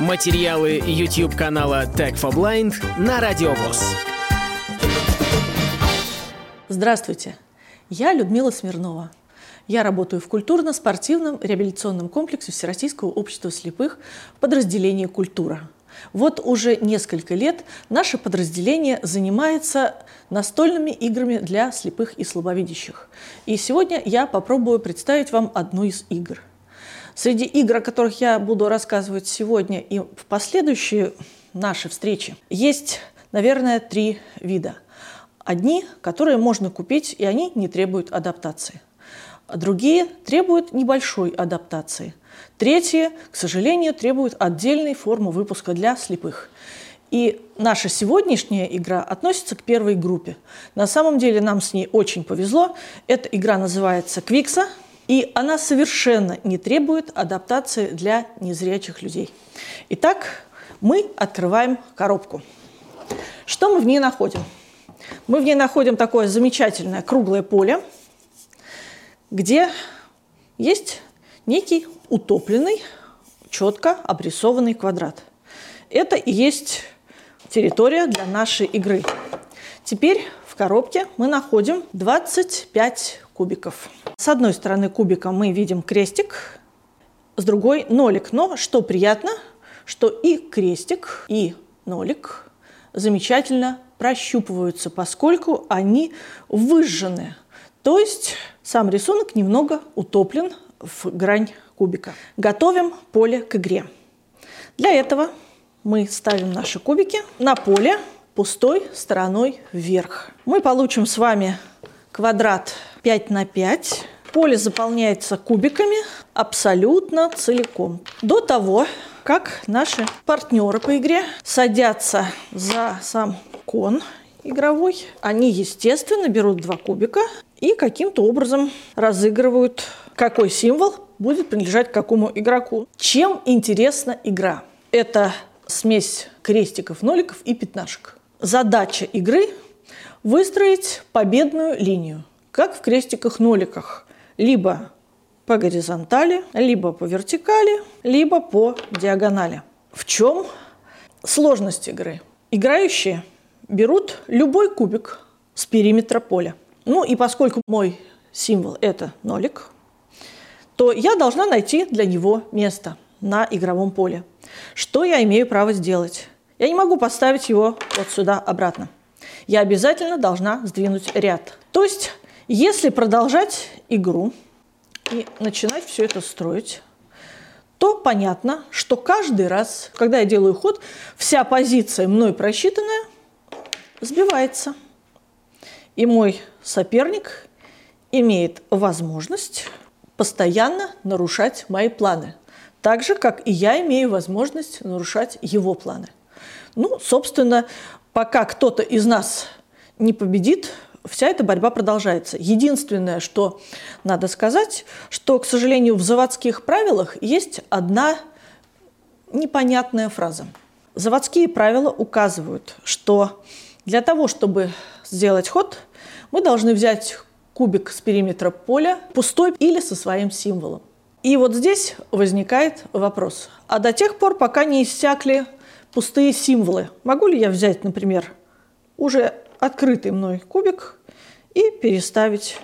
Материалы YouTube канала Tech for Blind на Радиовоз. Здравствуйте, я Людмила Смирнова. Я работаю в культурно-спортивном реабилитационном комплексе Всероссийского общества слепых в подразделении «Культура». Вот уже несколько лет наше подразделение занимается настольными играми для слепых и слабовидящих. И сегодня я попробую представить вам одну из игр. Среди игр, о которых я буду рассказывать сегодня и в последующие наши встречи, есть, наверное, три вида. Одни, которые можно купить, и они не требуют адаптации. Другие требуют небольшой адаптации – Третье, к сожалению, требует отдельной формы выпуска для слепых. И наша сегодняшняя игра относится к первой группе. На самом деле нам с ней очень повезло. Эта игра называется «Квикса», и она совершенно не требует адаптации для незрячих людей. Итак, мы открываем коробку. Что мы в ней находим? Мы в ней находим такое замечательное круглое поле, где есть некий утопленный, четко обрисованный квадрат. Это и есть территория для нашей игры. Теперь в коробке мы находим 25 кубиков. С одной стороны кубика мы видим крестик, с другой нолик. Но что приятно, что и крестик, и нолик замечательно прощупываются, поскольку они выжжены. То есть сам рисунок немного утоплен в грань кубика. Готовим поле к игре. Для этого мы ставим наши кубики на поле пустой стороной вверх. Мы получим с вами квадрат 5 на 5. Поле заполняется кубиками абсолютно целиком. До того, как наши партнеры по игре садятся за сам кон игровой, они, естественно, берут два кубика и каким-то образом разыгрывают какой символ будет принадлежать какому игроку. Чем интересна игра? Это смесь крестиков, ноликов и пятнашек. Задача игры – выстроить победную линию, как в крестиках-ноликах, либо по горизонтали, либо по вертикали, либо по диагонали. В чем сложность игры? Играющие берут любой кубик с периметра поля. Ну и поскольку мой символ – это нолик, то я должна найти для него место на игровом поле. Что я имею право сделать? Я не могу поставить его вот сюда обратно. Я обязательно должна сдвинуть ряд. То есть, если продолжать игру и начинать все это строить, то понятно, что каждый раз, когда я делаю ход, вся позиция мной просчитанная сбивается. И мой соперник имеет возможность постоянно нарушать мои планы. Так же, как и я имею возможность нарушать его планы. Ну, собственно, пока кто-то из нас не победит, вся эта борьба продолжается. Единственное, что надо сказать, что, к сожалению, в заводских правилах есть одна непонятная фраза. Заводские правила указывают, что для того, чтобы сделать ход, мы должны взять кубик с периметра поля пустой или со своим символом. И вот здесь возникает вопрос. А до тех пор, пока не иссякли пустые символы, могу ли я взять, например, уже открытый мной кубик и переставить?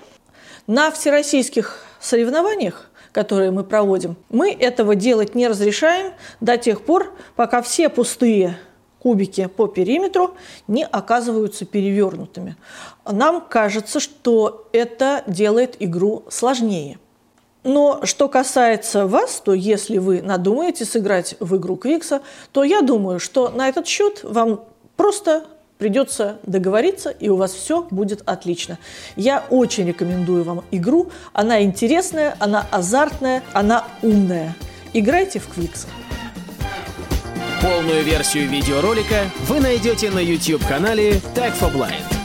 На всероссийских соревнованиях, которые мы проводим, мы этого делать не разрешаем до тех пор, пока все пустые кубики по периметру не оказываются перевернутыми. Нам кажется, что это делает игру сложнее. Но что касается вас, то если вы надумаете сыграть в игру Квикса, то я думаю, что на этот счет вам просто придется договориться, и у вас все будет отлично. Я очень рекомендую вам игру. Она интересная, она азартная, она умная. Играйте в Квикса. Полную версию видеоролика вы найдете на YouTube-канале Tag for Blind.